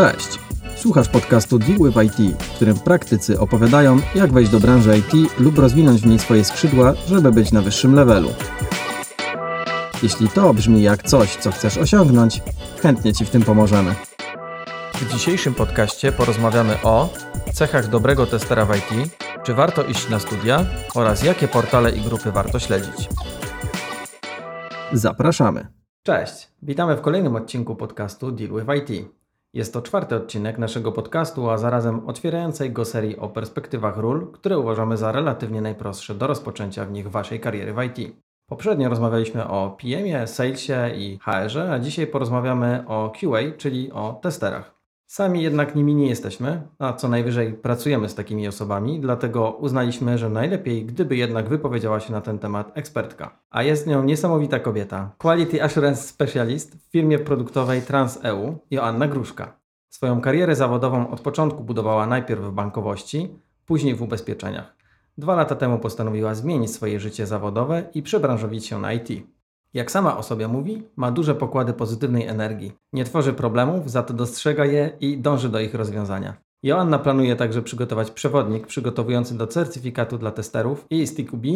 Cześć! Słuchasz podcastu Deal with IT, w którym praktycy opowiadają, jak wejść do branży IT lub rozwinąć w niej swoje skrzydła, żeby być na wyższym levelu. Jeśli to brzmi jak coś, co chcesz osiągnąć, chętnie Ci w tym pomożemy. W dzisiejszym podcaście porozmawiamy o cechach dobrego testera w IT, czy warto iść na studia oraz jakie portale i grupy warto śledzić. Zapraszamy. Cześć, witamy w kolejnym odcinku podcastu Deal with IT. Jest to czwarty odcinek naszego podcastu, a zarazem otwierającej go serii o perspektywach ról, które uważamy za relatywnie najprostsze do rozpoczęcia w nich Waszej kariery w IT. Poprzednio rozmawialiśmy o PM-ie, salesie i HR-ze, a dzisiaj porozmawiamy o QA, czyli o testerach. Sami jednak nimi nie jesteśmy, a co najwyżej pracujemy z takimi osobami, dlatego uznaliśmy, że najlepiej, gdyby jednak wypowiedziała się na ten temat ekspertka. A jest nią niesamowita kobieta, Quality Assurance Specialist w firmie produktowej TransEU, Joanna Gruszka. Swoją karierę zawodową od początku budowała najpierw w bankowości, później w ubezpieczeniach. Dwa lata temu postanowiła zmienić swoje życie zawodowe i przebranżowić się na IT. Jak sama o sobie mówi, ma duże pokłady pozytywnej energii. Nie tworzy problemów, za to dostrzega je i dąży do ich rozwiązania. Joanna planuje także przygotować przewodnik przygotowujący do certyfikatu dla testerów i STQB,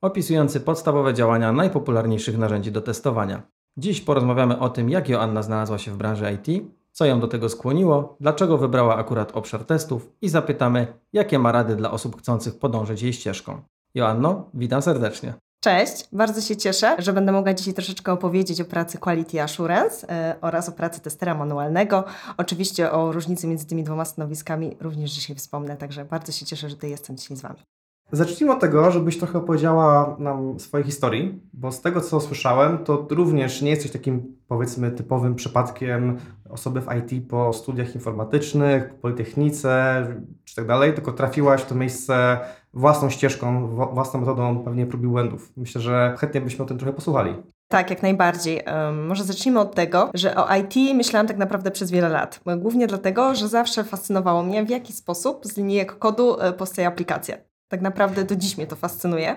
opisujący podstawowe działania najpopularniejszych narzędzi do testowania. Dziś porozmawiamy o tym, jak Joanna znalazła się w branży IT, co ją do tego skłoniło, dlaczego wybrała akurat obszar testów i zapytamy, jakie ma rady dla osób chcących podążyć jej ścieżką. Joanno, witam serdecznie. Cześć, bardzo się cieszę, że będę mogła dzisiaj troszeczkę opowiedzieć o pracy Quality Assurance e, oraz o pracy testera manualnego. Oczywiście o różnicy między tymi dwoma stanowiskami również dzisiaj wspomnę, także bardzo się cieszę, że tutaj jestem dzisiaj z Wami. Zacznijmy od tego, żebyś trochę opowiedziała nam swojej historii, bo z tego co słyszałem, to również nie jesteś takim powiedzmy typowym przypadkiem osoby w IT po studiach informatycznych, po politechnice czy tak dalej, tylko trafiłaś w to miejsce własną ścieżką, własną metodą pewnie prób i błędów. Myślę, że chętnie byśmy o tym trochę posłuchali. Tak, jak najbardziej. Um, może zacznijmy od tego, że o IT myślałam tak naprawdę przez wiele lat. Głównie dlatego, że zawsze fascynowało mnie, w jaki sposób z linijek kodu e, powstaje aplikacja. Tak naprawdę do dziś mnie to fascynuje.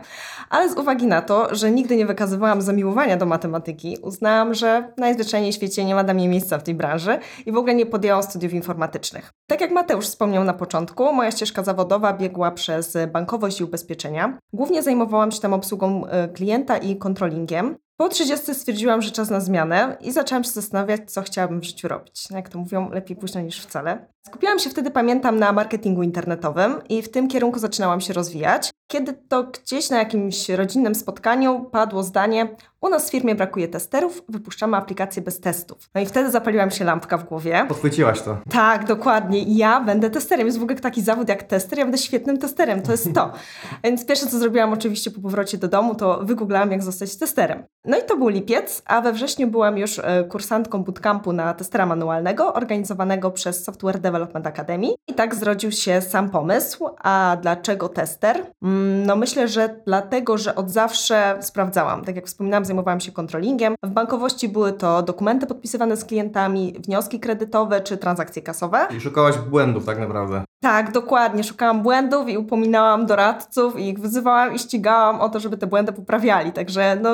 Ale z uwagi na to, że nigdy nie wykazywałam zamiłowania do matematyki, uznałam, że najzwyczajniej w świecie nie ma dla mnie miejsca w tej branży i w ogóle nie podjęłam studiów informatycznych. Tak jak Mateusz wspomniał na początku, moja ścieżka zawodowa biegła przez bankowość i ubezpieczenia. Głównie zajmowałam się tam obsługą e, klienta i kontrolingiem. Po 30 stwierdziłam, że czas na zmianę i zaczęłam się zastanawiać, co chciałabym w życiu robić. Jak to mówią, lepiej późno niż wcale. Skupiłam się wtedy, pamiętam, na marketingu internetowym i w tym kierunku zaczynałam się rozwijać, kiedy to gdzieś na jakimś rodzinnym spotkaniu padło zdanie: U nas w firmie brakuje testerów, wypuszczamy aplikację bez testów. No i wtedy zapaliłam się lampka w głowie. Podchwyciłaś to. Tak, dokładnie. Ja będę testerem. Jest w ogóle taki zawód jak tester, ja będę świetnym testerem. To jest to. Więc pierwsze, co zrobiłam oczywiście po powrocie do domu, to wygooglałam, jak zostać testerem. No i to był lipiec, a we wrześniu byłam już e, kursantką bootcampu na testera manualnego, organizowanego przez Software Development Academy. I tak zrodził się sam pomysł. A dlaczego tester? Mm, no myślę, że dlatego, że od zawsze sprawdzałam. Tak jak wspominałam, zajmowałam się kontrolingiem. W bankowości były to dokumenty podpisywane z klientami, wnioski kredytowe czy transakcje kasowe. I szukałaś błędów tak naprawdę. Tak, dokładnie. Szukałam błędów i upominałam doradców i ich wyzywałam i ścigałam o to, żeby te błędy poprawiali. Także no,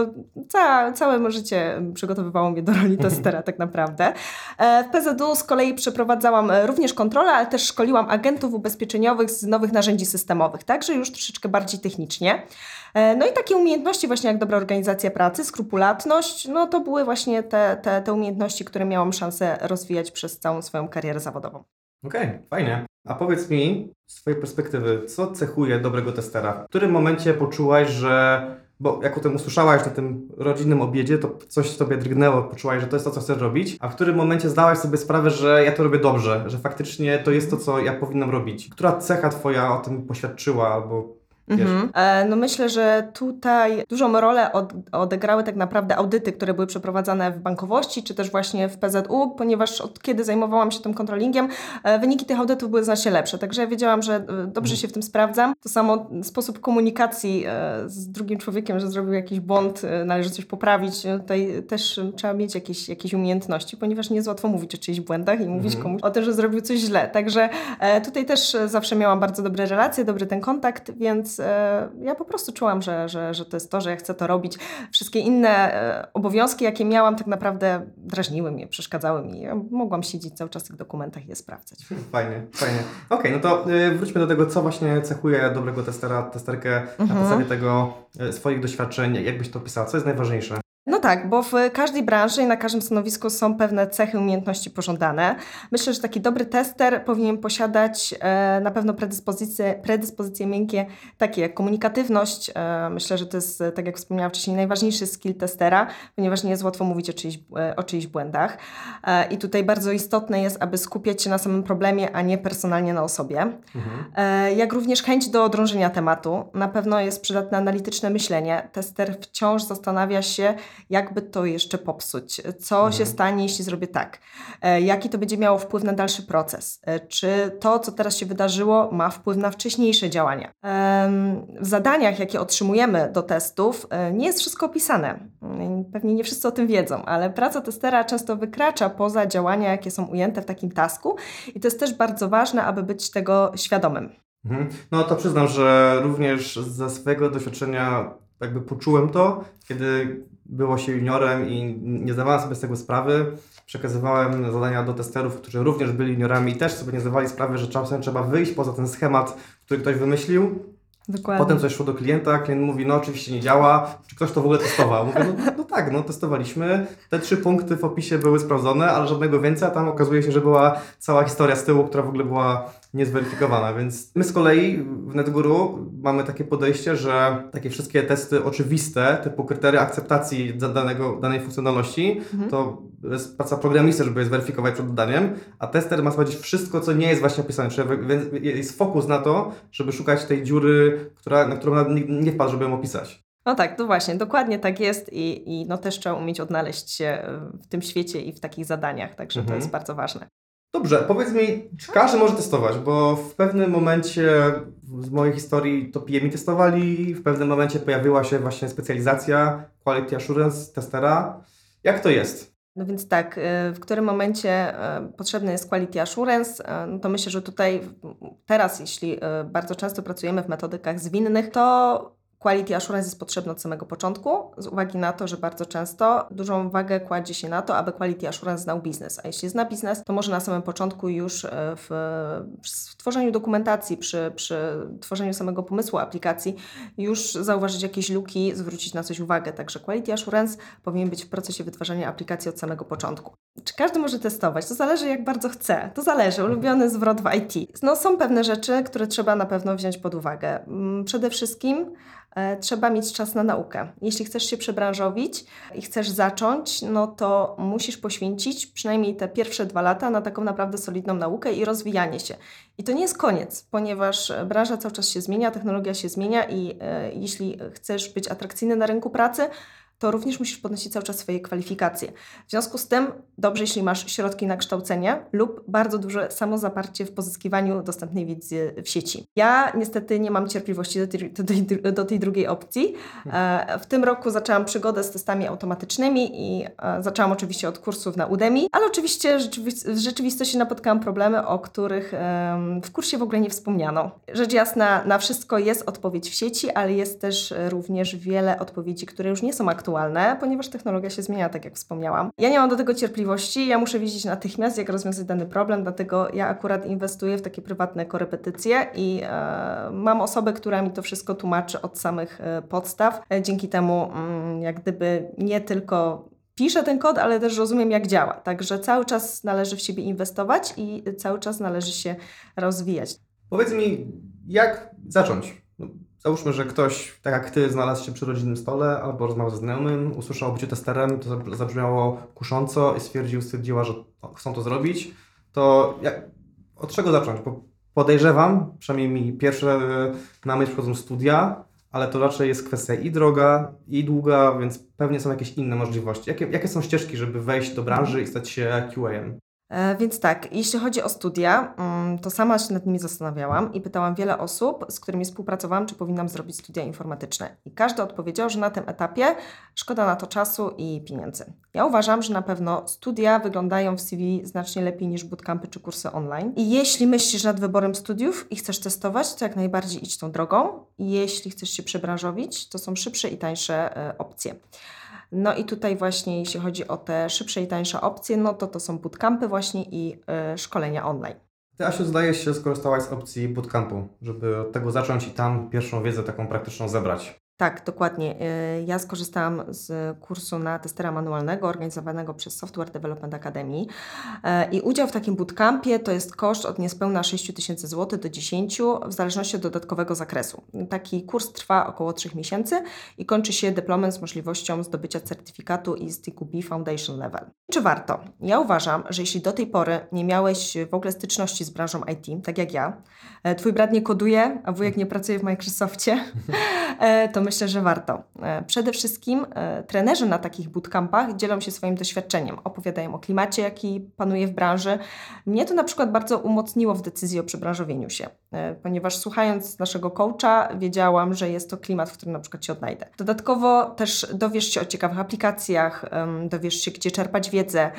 ca całe życie przygotowywało mnie do roli testera tak naprawdę. E, w PZU z kolei przeprowadzałam również kontrolę, ale też szkoliłam agentów ubezpieczeniowych z nowych narzędzi systemowych, także już troszeczkę bardziej technicznie. E, no i takie umiejętności właśnie jak dobra organizacja pracy, skrupulatność, no to były właśnie te, te, te umiejętności, które miałam szansę rozwijać przez całą swoją karierę zawodową. Okej, okay, fajnie. A powiedz mi z Twojej perspektywy, co cechuje dobrego testera? W którym momencie poczułaś, że bo jak o tym usłyszałaś na tym rodzinnym obiedzie, to coś w tobie drgnęło, poczułaś, że to jest to, co chcesz robić, a w którym momencie zdałaś sobie sprawę, że ja to robię dobrze, że faktycznie to jest to, co ja powinnam robić. Która cecha twoja o tym poświadczyła, albo Mhm. E, no myślę, że tutaj dużą rolę od, odegrały tak naprawdę audyty, które były przeprowadzane w bankowości, czy też właśnie w PZU, ponieważ od kiedy zajmowałam się tym kontrolingiem, e, wyniki tych audytów były znacznie lepsze. Także ja wiedziałam, że e, dobrze mhm. się w tym sprawdzam. To samo sposób komunikacji z drugim człowiekiem, że zrobił jakiś błąd, należy coś poprawić. Tutaj też trzeba mieć jakieś, jakieś umiejętności, ponieważ nie jest łatwo mówić o czyichś błędach i mówić mhm. komuś o tym, że zrobił coś źle. Także tutaj też zawsze miałam bardzo dobre relacje, dobry ten kontakt, więc więc e, ja po prostu czułam, że, że, że to jest to, że ja chcę to robić. Wszystkie inne e, obowiązki, jakie miałam, tak naprawdę drażniły mnie, przeszkadzały mi. Ja mogłam siedzieć cały czas w tych dokumentach i je sprawdzać. Fajnie, fajnie. Okej, no to y, wróćmy do tego, co właśnie cechuje dobrego testera, testerkę na Mhm. podstawie tego swoich doświadczeń. Jak byś to opisała? Co jest najważniejsze? No tak, bo w każdej branży i na każdym stanowisku są pewne cechy, umiejętności pożądane. Myślę, że taki dobry tester powinien posiadać e, na pewno predyspozycje, predyspozycje miękkie, takie jak komunikatywność. E, myślę, że to jest, tak jak wspomniałam wcześniej, najważniejszy skill testera, ponieważ nie jest łatwo mówić o czyichś, e, o czyichś błędach. I tutaj bardzo istotne jest, aby skupiać się na samym problemie, a nie personalnie na osobie. Mhm. Jak również chęć do drążenia tematu. Na pewno jest przydatne analityczne myślenie. Tester wciąż zastanawia się, jakby to jeszcze popsuć. Co Mhm. się stanie, jeśli zrobię tak? E, jaki to będzie miało wpływ na dalszy proces? E, czy to, co teraz się wydarzyło, ma wpływ na wcześniejsze działania? W zadaniach, jakie otrzymujemy do testów, e, nie jest wszystko opisane. Mm, Pewnie nie wszyscy o tym wiedzą, ale praca testera często wykracza poza działania, jakie są ujęte w takim tasku i to jest też bardzo ważne, aby być tego świadomym. Mhm. No to przyznam, że również ze swojego doświadczenia jakby poczułem to, kiedy było się juniorem i nie zdawałem sobie z tego sprawy. Przekazywałem zadania do testerów, którzy również byli juniorami i też sobie nie zdawali sprawy, że czasem trzeba wyjść poza ten schemat, który ktoś wymyślił. Dokładnie. Potem coś szło do klienta, klient mówi, no oczywiście nie działa, czy ktoś to w ogóle testował? Mówię, no, tak, no testowaliśmy, te trzy punkty w opisie były sprawdzone, ale żadnego więcej, a tam okazuje się, że była cała historia z tyłu, która w ogóle była niezweryfikowana, więc my z kolei w NetGuru mamy takie podejście, że takie wszystkie testy oczywiste, typu kryteria akceptacji da- danego, danej funkcjonalności, Mhm. to jest praca programisty, żeby je zweryfikować przed dodaniem, a tester ma sprawdzić wszystko, co nie jest właśnie opisane, czyli jest fokus na to, żeby szukać tej dziury, która, na którą nie wpadł, żeby ją opisać. No tak, to właśnie, dokładnie tak jest i, i no też trzeba umieć odnaleźć się w tym świecie i w takich zadaniach, także Mhm. to jest bardzo ważne. Dobrze, powiedz mi, czy każdy może testować? Bo w pewnym momencie z mojej historii to PMI testowali, w pewnym momencie pojawiła się właśnie specjalizacja Quality Assurance testera. Jak to jest? No więc tak, y, w którym momencie y, potrzebny jest quality assurance, no to myślę, że tutaj teraz, jeśli bardzo często pracujemy w metodykach zwinnych, to quality assurance jest potrzebne od samego początku, z uwagi na to, że bardzo często dużą wagę kładzie się na to, aby quality assurance znał biznes. A jeśli zna biznes, to może na samym początku już y, w, w tworzeniu dokumentacji, przy, przy tworzeniu samego pomysłu aplikacji, już zauważyć jakieś luki, zwrócić na coś uwagę. Także quality assurance powinien być w procesie wytwarzania aplikacji od samego początku. Czy każdy może testować? To zależy jak bardzo chce. To zależy. Ulubiony zwrot w IT. No, są pewne rzeczy, które trzeba na pewno wziąć pod uwagę. Mm, Przede wszystkim e, trzeba mieć czas na naukę. Jeśli chcesz się przebranżowić i chcesz zacząć, no to musisz poświęcić przynajmniej te pierwsze dwa lata na taką naprawdę solidną naukę i rozwijanie się. I to nie jest koniec, ponieważ e, branża cały czas się zmienia, technologia się zmienia i e, jeśli chcesz być atrakcyjny na rynku pracy, to również musisz podnosić cały czas swoje kwalifikacje. W związku z tym dobrze, jeśli masz środki na kształcenie lub bardzo duże samozaparcie w pozyskiwaniu dostępnej wiedzy w sieci. Ja niestety nie mam cierpliwości do tej, do do tej drugiej opcji. E, W tym roku zaczęłam przygodę z testami automatycznymi i e, zaczęłam oczywiście od kursów na Udemy, ale oczywiście w rzeczywistości napotkałam problemy, o których w kursie w ogóle nie wspomniano. Rzecz jasna, na wszystko jest odpowiedź w sieci, ale jest też również wiele odpowiedzi, które już nie są aktualne, ponieważ technologia się zmienia, tak jak wspomniałam. Ja nie mam do tego cierpliwości, ja muszę wiedzieć natychmiast, jak rozwiązać dany problem, dlatego ja akurat inwestuję w takie prywatne korepetycje i e, mam osobę, która mi to wszystko tłumaczy od samych e, podstaw. E, dzięki temu, mm, jak gdyby nie tylko piszę ten kod, ale też rozumiem, jak działa. Także cały czas należy w siebie inwestować i cały czas należy się rozwijać. Powiedz mi, jak zacząć? No, załóżmy, że ktoś, tak jak Ty, znalazł się przy rodzinnym stole albo rozmawiał ze znajomym, usłyszał o byciu testerem, to zab- zabrzmiało kusząco i stwierdził, stwierdziła, że o, chcą to zrobić. To jak, od czego zacząć? Bo podejrzewam, przynajmniej mi pierwsze na myśl przychodzą studia, ale to raczej jest kwestia i droga, i długa, więc pewnie są jakieś inne możliwości. Jakie, jakie są ścieżki, żeby wejść do branży i stać się QA-em? E, więc tak, jeśli chodzi o studia, mm, to sama się nad nimi zastanawiałam i pytałam wiele osób, z którymi współpracowałam, czy powinnam zrobić studia informatyczne. I każdy odpowiedział, że na tym etapie szkoda na to czasu i pieniędzy. Ja uważam, że na pewno studia wyglądają w CV znacznie lepiej niż bootcampy czy kursy online. I jeśli myślisz nad wyborem studiów i chcesz testować, to jak najbardziej idź tą drogą. Jeśli chcesz się przebranżowić, to są szybsze i tańsze e, opcje. No i tutaj właśnie jeśli chodzi o te szybsze i tańsze opcje, no to to są bootcampy właśnie i y, szkolenia online. Ty, Asiu, zdaje się, skorzystałaś z opcji bootcampu, żeby od tego zacząć i tam pierwszą wiedzę taką praktyczną zebrać. Tak, dokładnie. Y, ja skorzystałam z kursu na testera manualnego organizowanego przez Software Development Academy y, i udział w takim bootcampie to jest koszt od niespełna 6 tysięcy złotych do 10 w zależności od dodatkowego zakresu. Taki kurs trwa około 3 miesięcy i kończy się dyplomem z możliwością zdobycia certyfikatu ISTQB Foundation Level. Czy warto? Ja uważam, że jeśli do tej pory nie miałeś w ogóle styczności z branżą IT, tak jak ja, y, twój brat nie koduje, a wujek nie pracuje w Microsoftie, to myślę, że warto. E, przede wszystkim e, trenerzy na takich bootcampach dzielą się swoim doświadczeniem, opowiadają o klimacie, jaki panuje w branży. Mnie to na przykład bardzo umocniło w decyzji o przebranżowieniu się, ponieważ słuchając naszego coacha wiedziałam, że jest to klimat, w którym na przykład się odnajdę. Dodatkowo też dowiesz się o ciekawych aplikacjach, dowiesz się, gdzie czerpać wiedzę.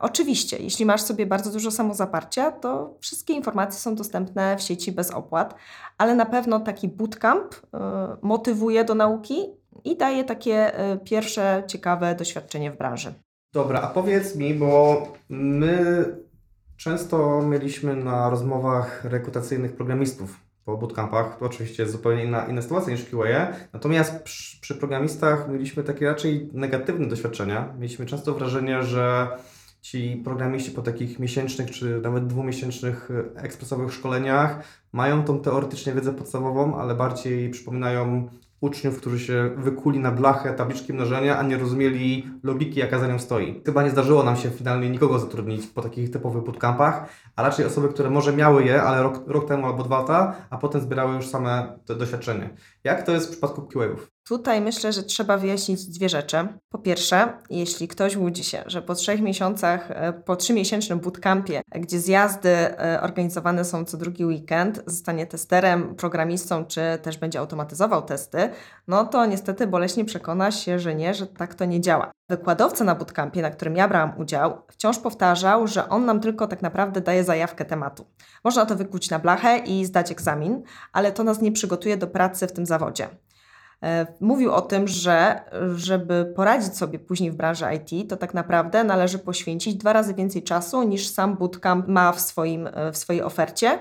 Oczywiście, jeśli masz sobie bardzo dużo samozaparcia, to wszystkie informacje są dostępne w sieci bez opłat, ale na pewno taki bootcamp motywuje motywuje do nauki i daje takie e, pierwsze ciekawe doświadczenie w branży. Dobra, a powiedz mi, bo my często mieliśmy na rozmowach rekrutacyjnych programistów po bootcampach. To oczywiście jest zupełnie inna, inna sytuacja niż QA. Natomiast przy, przy programistach mieliśmy takie raczej negatywne doświadczenia. Mieliśmy często wrażenie, że ci programiści po takich miesięcznych czy nawet dwumiesięcznych e, ekspresowych szkoleniach mają tą teoretycznie wiedzę podstawową, ale bardziej przypominają uczniów, którzy się wykuli na blachę tabliczki mnożenia, a nie rozumieli logiki, jaka za nią stoi. Chyba nie zdarzyło nam się finalnie nikogo zatrudnić po takich typowych bootcampach, a raczej osoby, które może miały je, ale rok, rok temu albo dwa lata, a potem zbierały już same doświadczenie. Jak to jest w przypadku QA-ów? Tutaj myślę, że trzeba wyjaśnić dwie rzeczy. Po pierwsze, jeśli ktoś łudzi się, że po trzech miesiącach, e, po trzymiesięcznym bootcampie, gdzie zjazdy e, organizowane są co drugi weekend, zostanie testerem, programistą, czy też będzie automatyzował testy, no to niestety boleśnie przekona się, że nie, że tak to nie działa. Wykładowca na bootcampie, na którym ja brałam udział, wciąż powtarzał, że on nam tylko tak naprawdę daje zajawkę tematu. Można to wykuć na blachę i zdać egzamin, ale to nas nie przygotuje do pracy w tym zawodzie. E, mówił o tym, że żeby poradzić sobie później w branży IT, to tak naprawdę należy poświęcić dwa razy więcej czasu niż sam bootcamp ma w, swoim, e, w swojej ofercie.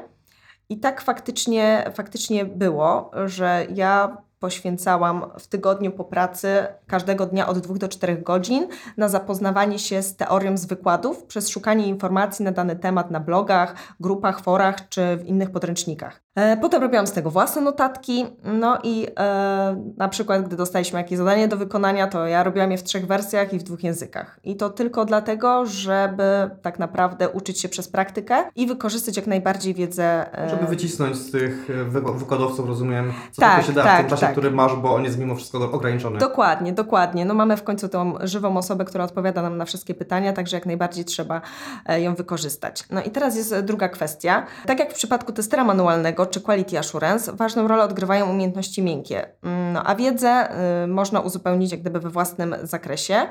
I tak faktycznie, faktycznie było, że ja poświęcałam w tygodniu po pracy każdego dnia od 2 do 4 godzin na zapoznawanie się z teorią z wykładów przez szukanie informacji na dany temat na blogach, grupach, forach czy w innych podręcznikach. E, potem robiłam z tego własne notatki, no i e, na przykład, gdy dostaliśmy jakieś zadanie do wykonania, to ja robiłam je w trzech wersjach i w dwóch językach. I to tylko dlatego, żeby tak naprawdę uczyć się przez praktykę i wykorzystać jak najbardziej wiedzę. E... Żeby wycisnąć z tych wykładowców, rozumiem, co tak, się da tak, w tym czasie, tak. który masz, bo on jest mimo wszystko ograniczony. Dokładnie, dokładnie. No mamy w końcu tą żywą osobę, która odpowiada nam na wszystkie pytania, także jak najbardziej trzeba ją wykorzystać. No i teraz jest druga kwestia. Tak jak w przypadku testera manualnego, czy Quality Assurance, ważną rolę odgrywają umiejętności miękkie, mm, no, a wiedzę y, można uzupełnić jak gdyby we własnym zakresie.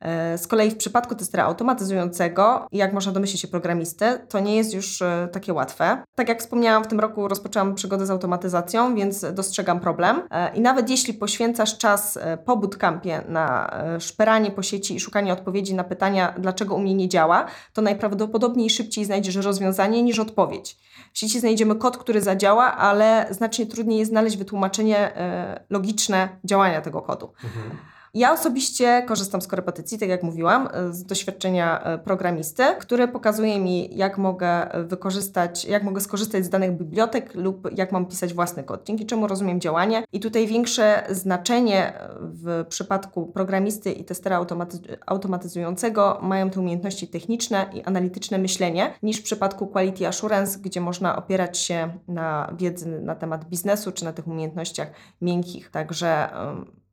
E, z kolei w przypadku testera automatyzującego, jak można domyślić się programisty, to nie jest już e, takie łatwe. Tak jak wspomniałam, w tym roku rozpoczęłam przygodę z automatyzacją, więc dostrzegam problem. I nawet jeśli poświęcasz czas po bootcampie na szperanie po sieci i szukanie odpowiedzi na pytania, dlaczego u mnie nie działa, to najprawdopodobniej szybciej znajdziesz rozwiązanie niż odpowiedź. W sieci znajdziemy kod, który zadziała, ale znacznie trudniej jest znaleźć wytłumaczenie logiczne działania tego kodu. Mhm. Ja osobiście korzystam z korepetycji, tak jak mówiłam, z doświadczenia e, programisty, które pokazuje mi, jak mogę wykorzystać, jak mogę skorzystać z danych bibliotek lub jak mam pisać własny kod, dzięki czemu rozumiem działanie. I tutaj większe znaczenie w przypadku programisty i testera automaty automatyzującego mają te umiejętności techniczne i analityczne myślenie, niż w przypadku Quality Assurance, gdzie można opierać się na wiedzy na temat biznesu czy na tych umiejętnościach miękkich. Także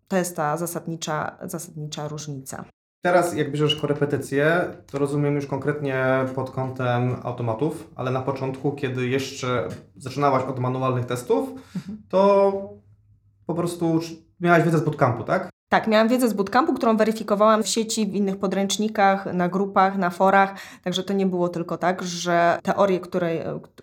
to jest ta zasadnicza, zasadnicza różnica. Teraz jak bierzesz korepetycje, to rozumiem już konkretnie pod kątem automatów, ale na początku, kiedy jeszcze zaczynałaś od manualnych testów, to po prostu miałaś wiedzę z bootcampu, tak? Tak, miałam wiedzę z bootcampu, którą weryfikowałam w sieci, w innych podręcznikach, na grupach, na forach, także to nie było tylko tak, że teorię, której,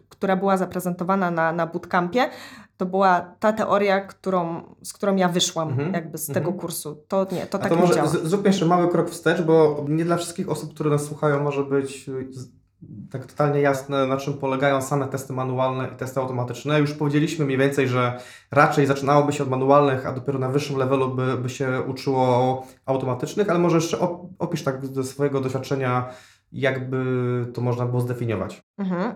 która była zaprezentowana na, na bootcampie, to była ta teoria, którą, z którą ja wyszłam Mhm, jakby z mhm. tego kursu. To nie, to A tak to nie może działa. z- zróbmy jeszcze mały krok wstecz, bo nie dla wszystkich osób, które nas słuchają, może być y, tak totalnie jasne, na czym polegają same testy manualne i testy automatyczne. Już powiedzieliśmy mniej więcej, że raczej zaczynałoby się od manualnych, a dopiero na wyższym levelu by, by się uczyło automatycznych, ale może jeszcze op- opisz tak ze swojego doświadczenia, jakby to można było zdefiniować. Mhm.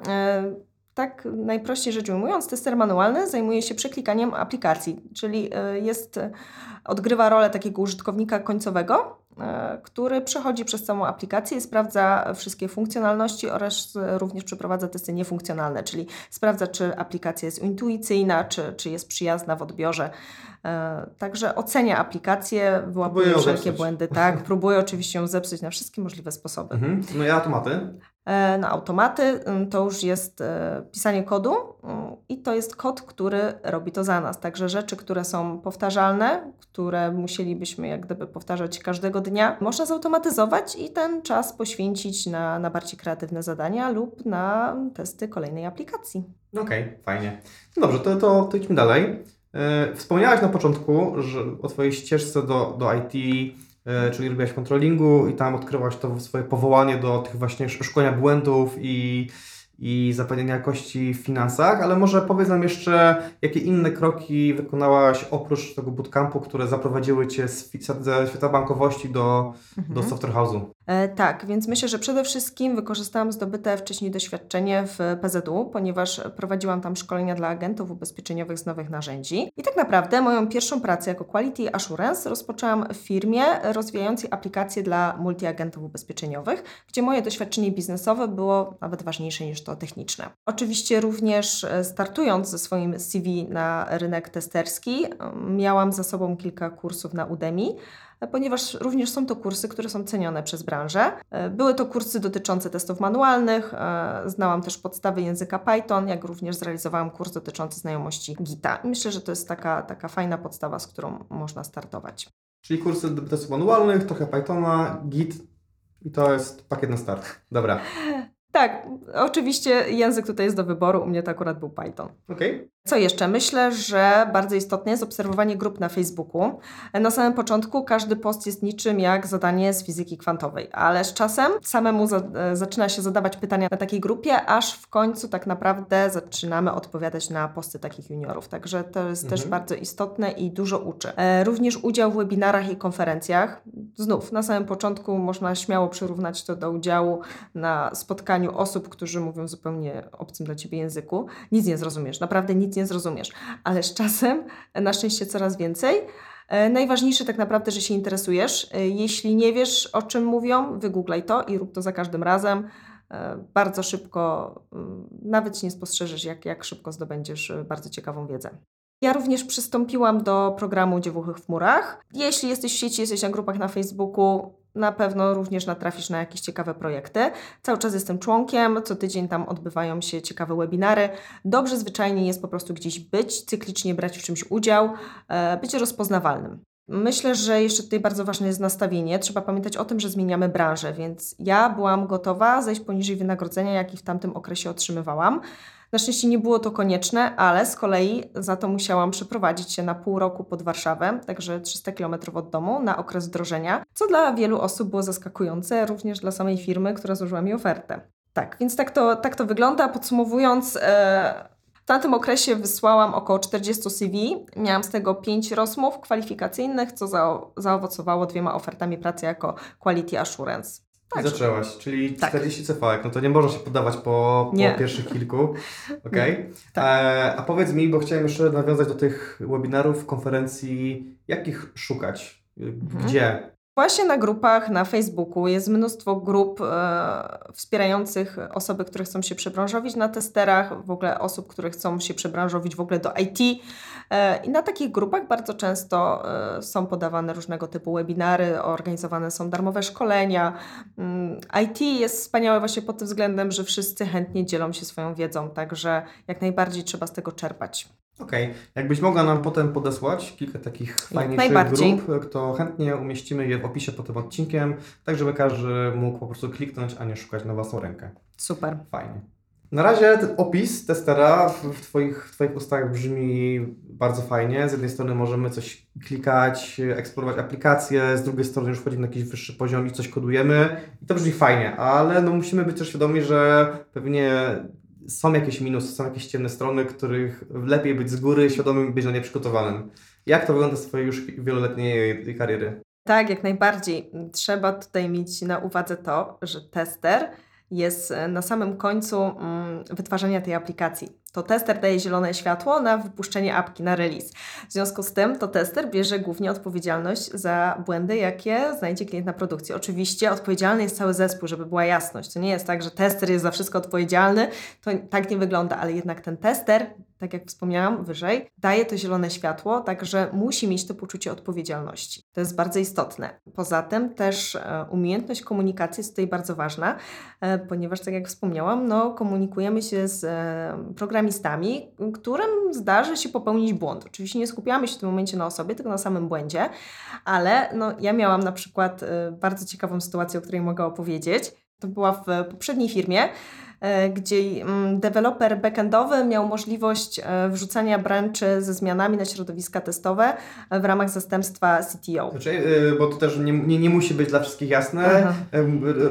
Tak najprościej rzecz ujmując, tester manualny zajmuje się przeklikaniem aplikacji, czyli e, jest, e, odgrywa rolę takiego użytkownika końcowego, e, który przechodzi przez całą aplikację i sprawdza wszystkie funkcjonalności oraz również przeprowadza testy niefunkcjonalne, czyli sprawdza, czy aplikacja jest intuicyjna, czy, czy jest przyjazna w odbiorze. Także ocenia aplikację, wyłapuje wszelkie zepsuć. błędy, tak, próbuje oczywiście ją zepsuć na wszystkie możliwe sposoby. Mhm. No i automaty? E, Na automaty ym, to już jest e, pisanie kodu ym, i to jest kod, który robi to za nas. Także rzeczy, które są powtarzalne, które musielibyśmy jak gdyby powtarzać każdego dnia, można zautomatyzować i ten czas poświęcić na, na bardziej kreatywne zadania lub na testy kolejnej aplikacji. Okej, fajnie. No dobrze, to, to, to idźmy dalej. E, Wspomniałaś na początku że o Twojej ścieżce do, do IT, czyli robiłaś controllingu i tam odkryłaś to swoje powołanie do tych właśnie sz- szkolenia błędów i, i zapewnienia jakości w finansach, ale może powiedz nam jeszcze, jakie inne kroki wykonałaś oprócz tego bootcampu, które zaprowadziły Cię z świata bankowości do, do software house'u. E, tak, więc myślę, że przede wszystkim wykorzystałam zdobyte wcześniej doświadczenie w PZU, ponieważ prowadziłam tam szkolenia dla agentów ubezpieczeniowych z nowych narzędzi. I tak naprawdę moją pierwszą pracę jako Quality Assurance rozpoczęłam w firmie rozwijającej aplikacje dla multiagentów ubezpieczeniowych, gdzie moje doświadczenie biznesowe było nawet ważniejsze niż to techniczne. Oczywiście również e, startując ze swoim CV na rynek testerski, miałam za sobą kilka kursów na Udemy, ponieważ również są to kursy, które są cenione przez branżę. E, Były to kursy dotyczące testów manualnych, e, znałam też podstawy języka Python, jak również zrealizowałam kurs dotyczący znajomości Gita. I myślę, że to jest taka, taka fajna podstawa, z którą można startować. Czyli kursy do testów manualnych, trochę Pythona, Git i to jest pakiet na start. Dobra, Tak, oczywiście język tutaj jest do wyboru, u mnie to akurat był Python. okej. Co jeszcze? Myślę, że bardzo istotne jest obserwowanie grup na Facebooku. Na samym początku każdy post jest niczym jak zadanie z fizyki kwantowej, ale z czasem samemu za, e, zaczyna się zadawać pytania na takiej grupie, aż w końcu tak naprawdę zaczynamy odpowiadać na posty takich juniorów. Także to jest też Mhm. bardzo istotne i dużo uczy. E, również udział w webinarach i konferencjach. Znów, na samym początku można śmiało przyrównać to do udziału na spotkaniu osób, którzy mówią zupełnie obcym dla Ciebie języku. Nic nie zrozumiesz, naprawdę nic nie zrozumiesz, ale z czasem, na szczęście coraz więcej. E, Najważniejsze tak naprawdę, że się interesujesz. E, Jeśli nie wiesz, o czym mówią, wygooglaj to i rób to za każdym razem. E, Bardzo szybko, nawet nie spostrzeżesz, jak, jak szybko zdobędziesz bardzo ciekawą wiedzę. Ja również przystąpiłam do programu Dziewuchy w murach. Jeśli jesteś w sieci, jesteś na grupach na Facebooku, na pewno również natrafisz na jakieś ciekawe projekty. Cały czas jestem członkiem, co tydzień tam odbywają się ciekawe webinary. Dobrze zwyczajnie jest po prostu gdzieś być, cyklicznie brać w czymś udział, e, być rozpoznawalnym. Myślę, że jeszcze tutaj bardzo ważne jest nastawienie. Trzeba pamiętać o tym, że zmieniamy branżę, więc ja byłam gotowa zejść poniżej wynagrodzenia, jaki w tamtym okresie otrzymywałam. Na szczęście nie było to konieczne, ale z kolei za to musiałam przeprowadzić się na pół roku pod Warszawę, także 300 km od domu, na okres wdrożenia, co dla wielu osób było zaskakujące, również dla samej firmy, która złożyła mi ofertę. Tak, więc tak to, tak to wygląda. Podsumowując, e, w tamtym okresie wysłałam około 40 CV. Miałam z tego 5 rozmów kwalifikacyjnych, co za, zaowocowało dwiema ofertami pracy jako Quality Assurance. I Także- zaczęłaś, czyli Tak. 40 cv no to nie można się poddawać po, po pierwszych kilku. Okej. Tak. E, a powiedz mi, bo chciałem jeszcze nawiązać do tych webinarów, konferencji, jakich szukać? Mhm. Gdzie? Właśnie na grupach na Facebooku jest mnóstwo grup e, wspierających osoby, które chcą się przebranżowić na testerach, w ogóle osób, które chcą się przebranżowić w ogóle do IT. E, I na takich grupach bardzo często e, są podawane różnego typu webinary, organizowane są darmowe szkolenia. Mm, IT jest wspaniałe właśnie pod tym względem, że wszyscy chętnie dzielą się swoją wiedzą, także jak najbardziej trzeba z tego czerpać. Okej, jakbyś mogła nam potem podesłać kilka takich fajniejszych grup, to chętnie umieścimy je w opisie pod tym odcinkiem, tak żeby każdy mógł po prostu kliknąć, a nie szukać na własną rękę. Super. Fajnie. Na razie ten opis testera w, w, twoich, w Twoich ustach brzmi bardzo fajnie. Z jednej strony możemy coś klikać, eksplorować aplikacje, z drugiej strony już wchodzimy na jakiś wyższy poziom i coś kodujemy i to brzmi fajnie, ale no musimy być też świadomi, że pewnie są jakieś minusy, są jakieś ciemne strony, których lepiej być z góry świadomym, być na nie przygotowanym. Jak to wygląda z Twojej już wieloletniej kariery? Tak, jak najbardziej. Trzeba tutaj mieć na uwadze to, że tester jest e, na samym końcu mm, wytwarzania tej aplikacji. To tester daje zielone światło na wypuszczenie apki, na release. W związku z tym to tester bierze głównie odpowiedzialność za błędy, jakie znajdzie klient na produkcji. Oczywiście odpowiedzialny jest cały zespół, żeby była jasność. To nie jest tak, że tester jest za wszystko odpowiedzialny, to tak nie wygląda, ale jednak ten tester, tak jak wspomniałam wyżej, daje to zielone światło, także musi mieć to poczucie odpowiedzialności. To jest bardzo istotne. Poza tym też e, umiejętność komunikacji jest tutaj bardzo ważna, e, ponieważ tak jak wspomniałam, no, komunikujemy się z e, programistami, którym zdarzy się popełnić błąd. Oczywiście nie skupiamy się w tym momencie na osobie, tylko na samym błędzie, ale no, ja miałam na przykład bardzo ciekawą sytuację, o której mogę opowiedzieć. To była w poprzedniej firmie, gdzie mm, deweloper backendowy miał możliwość e, wrzucania branchy ze zmianami na środowiska testowe w ramach zastępstwa CTO. Znaczy, bo to też nie, nie, nie musi być dla wszystkich jasne. Aha.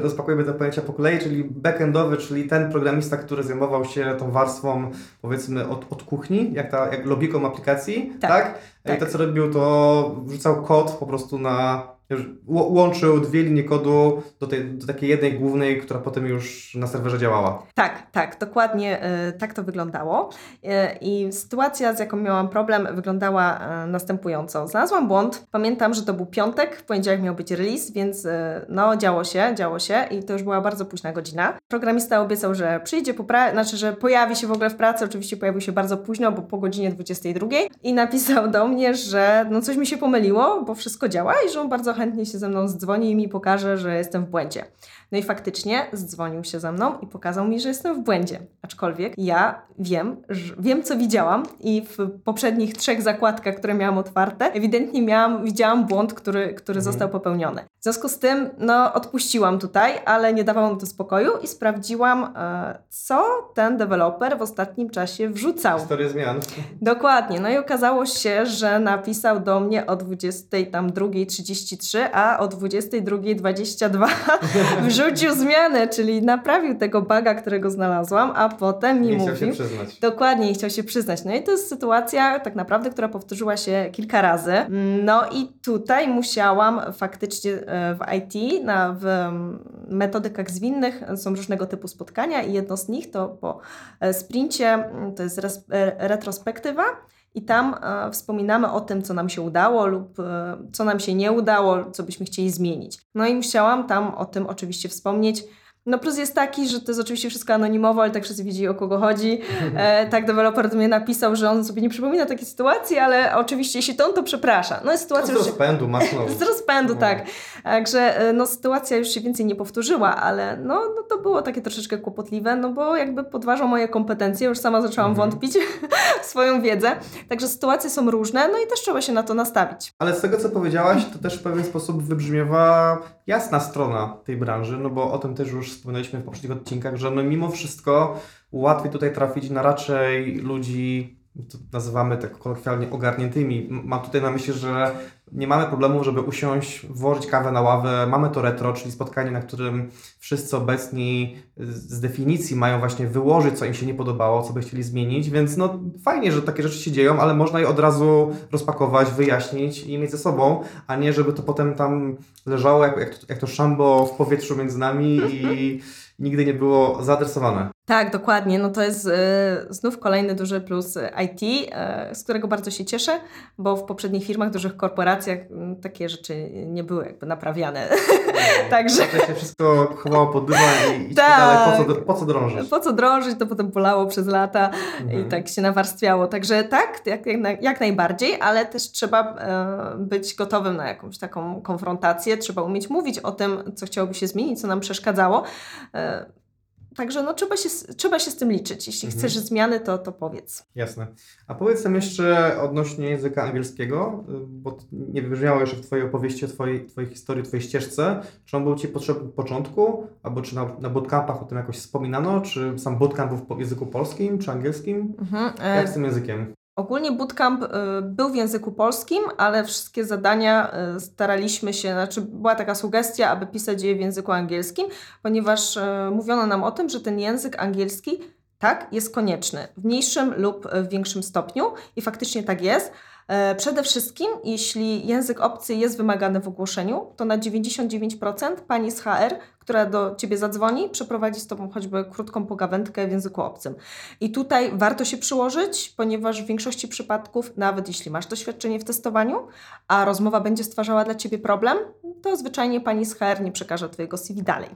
Rozpakujemy te pojęcia po kolei, czyli backendowy, czyli ten programista, który zajmował się tą warstwą powiedzmy od, od kuchni, jak, ta, jak logiką aplikacji, tak? tak? tak. I to co robił, to wrzucał kod po prostu na łączył dwie linie kodu do, tej, do takiej jednej głównej, która potem już na serwerze działała. Tak, tak, dokładnie y, tak to wyglądało. Y, I sytuacja, z jaką miałam problem, wyglądała y, następująco. Znalazłam błąd, pamiętam, że to był piątek, w poniedziałek miał być release, więc no działo się, działo się i to już była bardzo późna godzina. Programista obiecał, że przyjdzie po pra- znaczy, że pojawi się w ogóle w pracy, oczywiście pojawił się bardzo późno, bo po godzinie 22 i napisał do mnie, że no coś mi się pomyliło, bo wszystko działa i że on bardzo chętnie się ze mną zdzwoni i mi pokaże, że jestem w błędzie. No i faktycznie zdzwonił się ze mną i pokazał mi, że jestem w błędzie. Aczkolwiek ja wiem, wiem co widziałam i w poprzednich trzech zakładkach, które miałam otwarte, ewidentnie miałam, widziałam błąd, który, który mhm. został popełniony. W związku z tym, no, odpuściłam tutaj, ale nie dawało mi to spokoju i sprawdziłam, e, co ten deweloper w ostatnim czasie wrzucał. Historię zmian. Dokładnie. No i okazało się, że napisał do mnie o 22.33, a o 22.22 wrzucił zmianę, czyli naprawił tego buga, którego znalazłam, a potem mi nie mówił... chciał się przyznać. Dokładnie, nie chciał się przyznać. No i to jest sytuacja tak naprawdę, która powtórzyła się kilka razy. No i tutaj musiałam faktycznie e, w IT, na, w metodykach zwinnych są różnego typu spotkania i jedno z nich to po e, sprincie, to jest e, retrospektywa, i tam e, wspominamy o tym, co nam się udało lub e, co nam się nie udało, co byśmy chcieli zmienić. No i musiałam tam o tym oczywiście wspomnieć. No plus jest taki, że to jest oczywiście wszystko anonimowo, ale tak wszyscy widzi o kogo chodzi. E, tak deweloper do mnie napisał, że on sobie nie przypomina takiej sytuacji, ale oczywiście jeśli to on, to przeprasza. No jest sytuacja... No z rozpędu, masno. z rozpędu, no. tak. Także e, no sytuacja już się więcej nie powtórzyła, ale no, no to było takie troszeczkę kłopotliwe, no bo jakby podważał moje kompetencje, już sama zaczęłam mhm. wątpić w swoją wiedzę. Także sytuacje są różne, no i też trzeba się na to nastawić. Ale z tego, co powiedziałaś, to też w pewien sposób wybrzmiewa jasna strona tej branży, no bo o tym też już wspominaliśmy w poprzednich odcinkach, że no mimo wszystko łatwiej tutaj trafić na raczej ludzi, to nazywamy tak kolokwialnie ogarniętymi. Mam tutaj na myśli, że nie mamy problemu, żeby usiąść, włożyć kawę na ławę. Mamy to retro, czyli spotkanie, na którym wszyscy obecni z definicji mają właśnie wyłożyć, co im się nie podobało, co by chcieli zmienić, więc no fajnie, że takie rzeczy się dzieją, ale można je od razu rozpakować, wyjaśnić i mieć ze sobą, a nie żeby to potem tam leżało jak, jak, to, jak to szambo w powietrzu między nami i nigdy nie było zaadresowane. Tak, dokładnie. No to jest y, znów kolejny duży plus IT, y, z którego bardzo się cieszę, bo w poprzednich firmach, dużych korporacjach y, takie rzeczy nie były jakby naprawiane. Także- To się wszystko chowało pod dywan i, i Tak. dalej, po co, po co drążyć? Po co drążyć, to potem bolało przez lata Mhm. i tak się nawarstwiało. Także tak, jak, jak, jak najbardziej, ale też trzeba e, być gotowym na jakąś taką konfrontację. Trzeba umieć mówić o tym, co chciałoby się zmienić, co nam przeszkadzało. Także no, trzeba, się, z- trzeba się z tym liczyć. Jeśli Mhm. chcesz zmiany, to, to powiedz. Jasne. A powiedz nam jeszcze odnośnie języka angielskiego, y, bo nie wybrzmiało jeszcze w Twojej opowieści twojej, twojej historii, Twojej ścieżce. Czy on był Ci potrzebny w początku, albo czy na, na bootcampach o tym jakoś wspominano, czy sam bootcamp był w języku polskim, czy angielskim? Mhm. E, Jak z tym językiem? Ogólnie bootcamp y, był w języku polskim, ale wszystkie zadania y, staraliśmy się, znaczy była taka sugestia, aby pisać je w języku angielskim, ponieważ y, mówiono nam o tym, że ten język angielski tak jest konieczny w mniejszym lub w większym stopniu i faktycznie tak jest. E, Przede wszystkim, jeśli język obcy jest wymagany w ogłoszeniu, to na 99% pani z HR, która do ciebie zadzwoni, przeprowadzi z tobą choćby krótką pogawędkę w języku obcym. I tutaj warto się przyłożyć, ponieważ w większości przypadków, nawet jeśli masz doświadczenie w testowaniu, a rozmowa będzie stwarzała dla ciebie problem, to zwyczajnie pani z HR nie przekaże twojego CV dalej.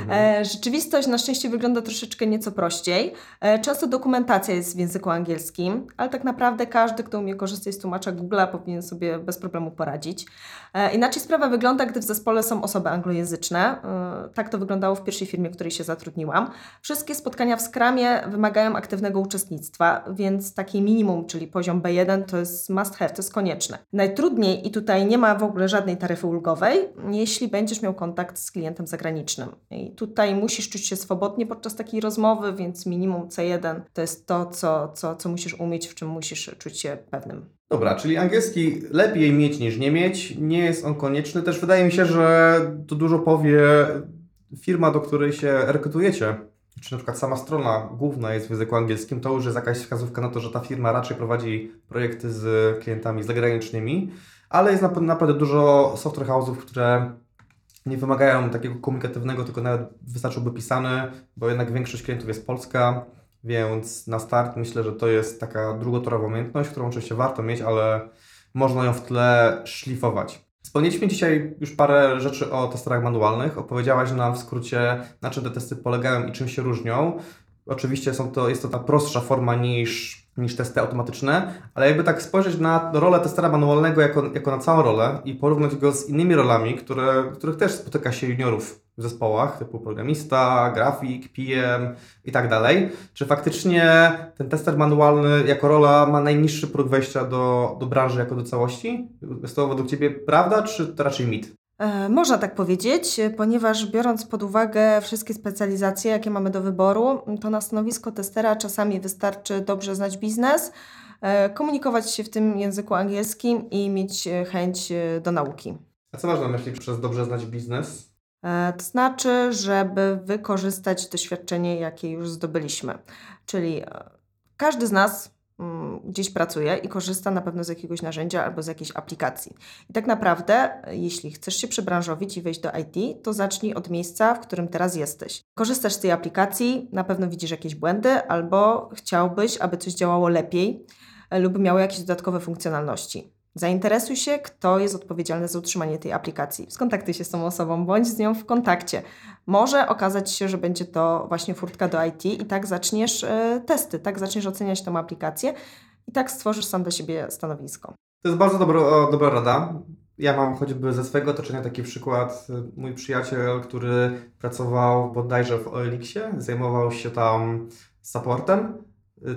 Mhm. E, rzeczywistość na szczęście wygląda troszeczkę nieco prościej. E, często dokumentacja jest w języku angielskim, ale tak naprawdę każdy, kto umie korzystać z tłumacza Google'a, powinien sobie bez problemu poradzić. E, inaczej sprawa wygląda, gdy w zespole są osoby anglojęzyczne. Tak to wyglądało w pierwszej firmie, w której się zatrudniłam. Wszystkie spotkania w Scrumie wymagają aktywnego uczestnictwa, więc taki minimum, czyli poziom B1 to jest must have, to jest konieczne. Najtrudniej i tutaj nie ma w ogóle żadnej taryfy ulgowej, jeśli będziesz miał kontakt z klientem zagranicznym. I tutaj musisz czuć się swobodnie podczas takiej rozmowy, więc minimum C1 to jest to, co, co, co musisz umieć, w czym musisz czuć się pewnym. Dobra, czyli angielski lepiej mieć niż nie mieć. Nie jest on konieczny. Też wydaje mi się, że to dużo powie firma, do której się rekrutujecie. Czy na przykład sama strona główna jest w języku angielskim, to już jest jakaś wskazówka na to, że ta firma raczej prowadzi projekty z klientami zagranicznymi, ale jest nap- naprawdę dużo software house'ów, które nie wymagają takiego komunikatywnego, tylko nawet wystarczyłby pisany, bo jednak większość klientów jest polska, więc na start myślę, że to jest taka drugotorowa umiejętność, którą oczywiście warto mieć, ale można ją w tle szlifować. Wspomnieliśmy dzisiaj już parę rzeczy o testerach manualnych. Opowiedziałaś nam w skrócie, na czym te testy polegają i czym się różnią. Oczywiście są to, jest to ta prostsza forma niż, niż testy automatyczne, ale jakby tak spojrzeć na rolę testera manualnego jako, jako na całą rolę i porównać go z innymi rolami, które, których też spotyka się juniorów w zespołach, typu programista, grafik, PM i tak dalej. Czy faktycznie ten tester manualny jako rola ma najniższy próg wejścia do, do branży jako do całości? Jest to według Ciebie prawda, czy to raczej mit? E, Można tak powiedzieć, e, ponieważ biorąc pod uwagę wszystkie specjalizacje, jakie mamy do wyboru, to na stanowisko testera czasami wystarczy dobrze znać biznes, e, komunikować się w tym języku angielskim i mieć chęć do nauki. A co masz na myśli przez dobrze znać biznes? To znaczy, żeby wykorzystać doświadczenie, jakie już zdobyliśmy. Czyli każdy z nas gdzieś pracuje i korzysta na pewno z jakiegoś narzędzia albo z jakiejś aplikacji. I tak naprawdę, jeśli chcesz się przebranżowić i wejść do IT, to zacznij od miejsca, w którym teraz jesteś. Korzystasz z tej aplikacji, na pewno widzisz jakieś błędy, albo chciałbyś, aby coś działało lepiej e, lub miało jakieś dodatkowe funkcjonalności. Zainteresuj się, kto jest odpowiedzialny za utrzymanie tej aplikacji. Skontaktuj się z tą osobą, bądź z nią w kontakcie. Może okazać się, że będzie to właśnie furtka do IT i tak zaczniesz e, testy, tak zaczniesz oceniać tą aplikację i tak stworzysz sam dla siebie stanowisko. To jest bardzo dobro, dobra rada. Ja mam choćby ze swojego otoczenia taki przykład. Mój przyjaciel, który pracował bodajże w OLX-ie, zajmował się tam supportem.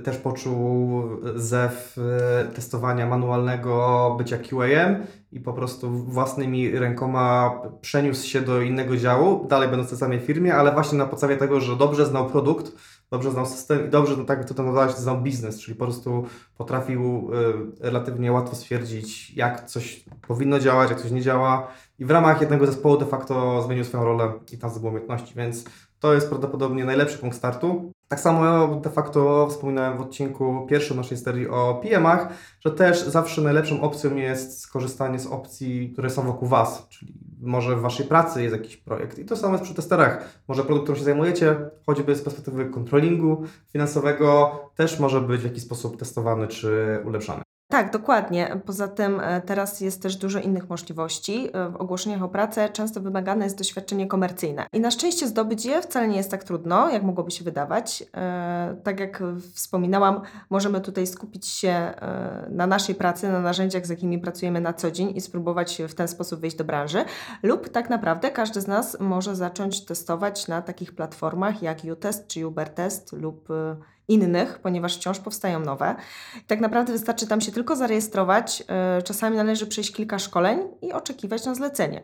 Też poczuł zew e, testowania manualnego, bycia QA-em i po prostu własnymi rękoma przeniósł się do innego działu, dalej będąc w tej samej firmie, ale właśnie na podstawie tego, że dobrze znał produkt, dobrze znał system i dobrze, no tak to nazwałeś, znał biznes, czyli po prostu potrafił y, relatywnie łatwo stwierdzić, jak coś powinno działać, jak coś nie działa i w ramach jednego zespołu de facto zmienił swoją rolę i tam zdobył umiejętności, więc to jest prawdopodobnie najlepszy punkt startu. Tak samo de facto wspominałem w odcinku pierwszym naszej serii o PM-ach, że też zawsze najlepszą opcją jest skorzystanie z opcji, które są wokół Was, czyli może w Waszej pracy jest jakiś projekt. I to samo jest przy testerach. Może produkt, którym się zajmujecie, choćby z perspektywy kontrolingu finansowego, też może być w jakiś sposób testowany czy ulepszany. Tak, dokładnie. Poza tym e, teraz jest też dużo innych możliwości. E, W ogłoszeniach o pracę często wymagane jest doświadczenie komercyjne. I na szczęście zdobyć je wcale nie jest tak trudno, jak mogłoby się wydawać. E, Tak jak wspominałam, możemy tutaj skupić się na naszej pracy, na narzędziach, z jakimi pracujemy na co dzień i spróbować w ten sposób wyjść do branży. Lub tak naprawdę każdy z nas może zacząć testować na takich platformach jak UTest czy UberTest lub innych, ponieważ wciąż powstają nowe. Tak naprawdę wystarczy tam się tylko zarejestrować. e, Czasami należy przejść kilka szkoleń i oczekiwać na zlecenie.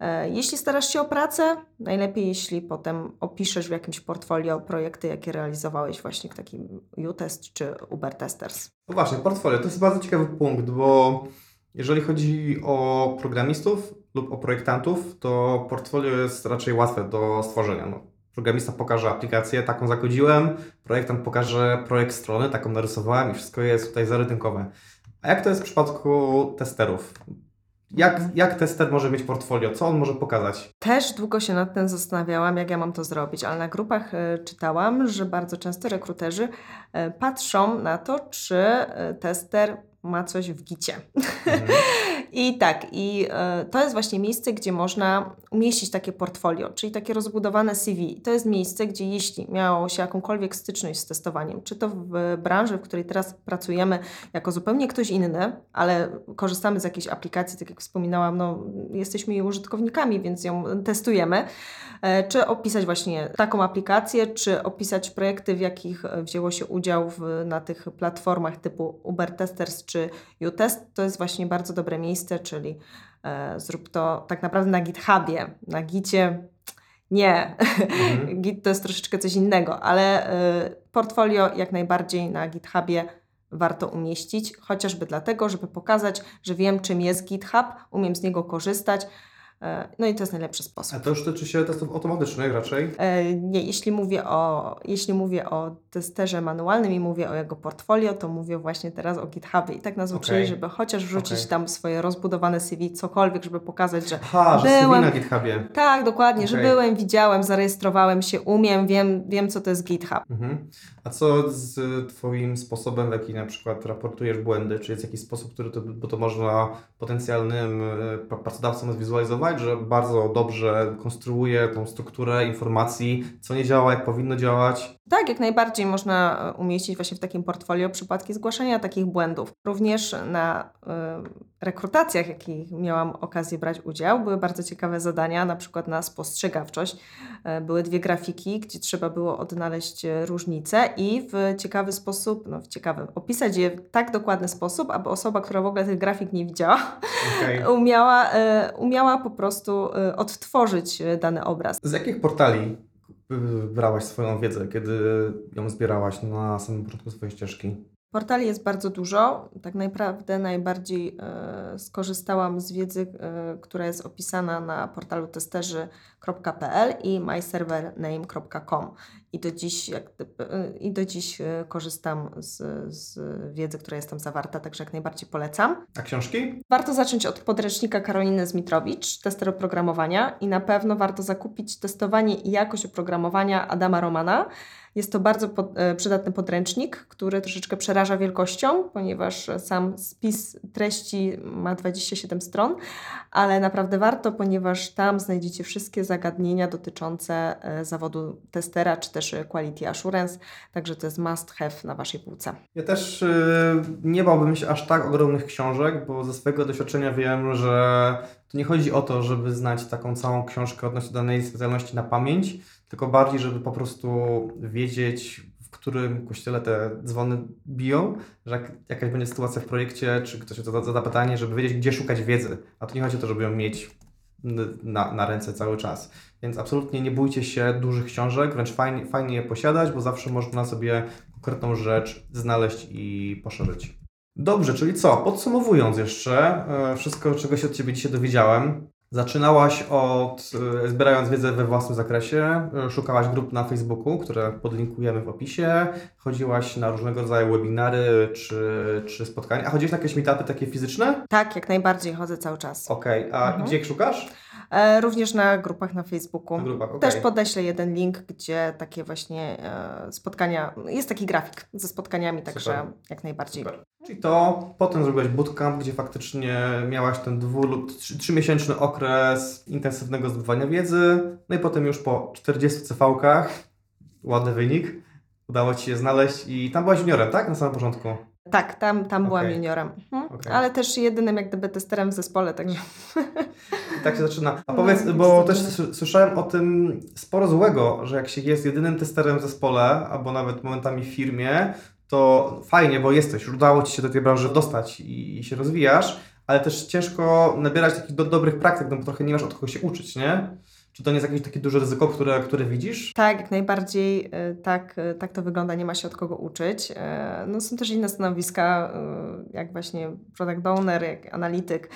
E, Jeśli starasz się o pracę, najlepiej jeśli potem opiszesz w jakimś portfolio projekty, jakie realizowałeś właśnie w takim U-Test czy Uber Testers. No właśnie, portfolio to jest bardzo ciekawy punkt, bo jeżeli chodzi o programistów lub o projektantów, to portfolio jest raczej łatwe do stworzenia. No, programista pokaże aplikację, taką zakodziłem, projektant pokaże projekt strony, taką narysowałem i wszystko jest tutaj zarytynkowe. A jak to jest w przypadku testerów? Jak, jak tester może mieć portfolio? Co on może pokazać? Też długo się nad tym zastanawiałam, jak ja mam to zrobić, ale na grupach e, czytałam, że bardzo często rekruterzy e, patrzą na to, czy e, tester ma coś w gicie. Mhm. I tak, i e, to jest właśnie miejsce, gdzie można umieścić takie portfolio, czyli takie rozbudowane CV. To jest miejsce, gdzie jeśli miało się jakąkolwiek styczność z testowaniem, czy to w branży, w której teraz pracujemy jako zupełnie ktoś inny, ale korzystamy z jakiejś aplikacji, tak jak wspominałam, no, jesteśmy jej użytkownikami, więc ją testujemy, e, czy opisać właśnie taką aplikację, czy opisać projekty, w jakich e, wzięło się udział w, na tych platformach typu Uber Testers czy UTest, to jest właśnie bardzo dobre miejsce, czyli e, zrób to tak naprawdę na GitHubie. Na Gicie nie. Mhm. Git to jest troszeczkę coś innego, ale e, portfolio jak najbardziej na GitHubie warto umieścić, chociażby dlatego, żeby pokazać, że wiem czym jest GitHub, umiem z niego korzystać. E, No i to jest najlepszy sposób. A to już tyczy się testów automatycznych raczej. E, Nie, jeśli mówię, o, jeśli mówię o testerze manualnym i mówię o jego portfolio, to mówię właśnie teraz o GitHubie. I tak nas uczyli, Okej. żeby chociaż wrzucić Okej. tam swoje rozbudowane CV, cokolwiek, żeby pokazać, że Aha, że CV Byłem- na GitHubie. tak, dokładnie, że Okej. byłem, widziałem, zarejestrowałem się, umiem, wiem, wiem co to jest GitHub. Mhm. A co z Twoim sposobem, w jaki na przykład raportujesz błędy? Czy jest jakiś sposób, który to, bo to można potencjalnym e, pra- pracodawcom zwizualizować, że bardzo dobrze konstruuje tą strukturę informacji, co nie działa, jak powinno działać? Tak, jak najbardziej można e, umieścić właśnie w takim portfolio przypadki zgłaszania takich błędów. Również na y, rekrutacjach, jakich miałam okazję brać udział, były bardzo ciekawe zadania, na przykład na spostrzegawczość. E, były dwie grafiki, gdzie trzeba było odnaleźć różnice i w ciekawy sposób, no w ciekawy, opisać je w tak dokładny sposób, aby osoba, która w ogóle tych grafik nie widziała, Okej. umiała, e, umiała po prostu odtworzyć dany obraz. Z jakich portali y, brałaś swoją wiedzę, kiedy ją zbierałaś na samym początku swojej ścieżki? Portali jest bardzo dużo. Tak naprawdę najbardziej e, skorzystałam z wiedzy, e, która jest opisana na portalu testerzy.pl i myservername.com. I do dziś, jak, e, i do dziś e, korzystam z, z wiedzy, która jest tam zawarta, także jak najbardziej polecam. A książki? Warto zacząć od podręcznika Karoliny Zmitrowicz, tester oprogramowania i na pewno warto zakupić testowanie i jakość oprogramowania Adama Romana. Jest to bardzo pod, e, przydatny podręcznik, który troszeczkę przeraża wielkością, ponieważ sam spis treści ma 27 stron, ale naprawdę warto, ponieważ tam znajdziecie wszystkie zagadnienia dotyczące zawodu testera czy też e, quality assurance, także to jest must have na Waszej półce. Ja też y, nie bałbym się aż tak ogromnych książek, bo ze swojego doświadczenia wiem, że to nie chodzi o to, żeby znać taką całą książkę odnośnie danej specjalności na pamięć, tylko bardziej, żeby po prostu wiedzieć, w którym kościele te dzwony biją, że jak jakaś będzie sytuacja w projekcie, czy ktoś to zada pytanie, żeby wiedzieć, gdzie szukać wiedzy. A to nie chodzi o to, żeby ją mieć na, na ręce cały czas. Więc absolutnie nie bójcie się dużych książek, wręcz fajnie, fajnie je posiadać, bo zawsze można sobie konkretną rzecz znaleźć i poszerzyć. Dobrze, czyli co? Podsumowując jeszcze, e, wszystko, czego się od Ciebie dzisiaj dowiedziałem. Zaczynałaś od, e, zbierając wiedzę we własnym zakresie, e, szukałaś grup na Facebooku, które podlinkujemy w opisie, chodziłaś na różnego rodzaju webinary czy, czy spotkania. A chodziłeś na jakieś meetupy takie fizyczne? Tak, jak najbardziej chodzę cały czas. Okej, a Mhm. gdzie ich szukasz? E, również na grupach na Facebooku. Na grupach, okej. Też podeślę jeden link, gdzie takie właśnie e, spotkania, jest taki grafik ze spotkaniami, także Super. jak najbardziej. Super. Czyli to potem zrobiłeś bootcamp, gdzie faktycznie miałaś ten dwu lub trzy- trzymiesięczny okres intensywnego zdobywania wiedzy, no i potem już po 40 CV-kach, ładny wynik, udało Ci się znaleźć i tam byłaś juniorem, tak? Na samym początku. Tak, tam, tam byłam Okej. juniorem. Mhm. Okej. Ale też jedynym jak gdyby testerem w zespole, także I tak się zaczyna. A No, powiedz, jest bo też słyszałem o tym sporo złego, że jak się jest jedynym testerem w zespole, albo nawet momentami w firmie, to fajnie, bo jesteś, udało Ci się do tej branży dostać i, i się rozwijasz, ale też ciężko nabierać takich do, dobrych praktyk, no bo trochę nie masz od kogo się uczyć, nie? Czy to nie jest jakieś takie duże ryzyko, które, które widzisz? Tak, jak najbardziej y, tak, y, tak to wygląda, nie ma się od kogo uczyć. E, No, są też inne stanowiska, jak właśnie product owner, jak analityk, e,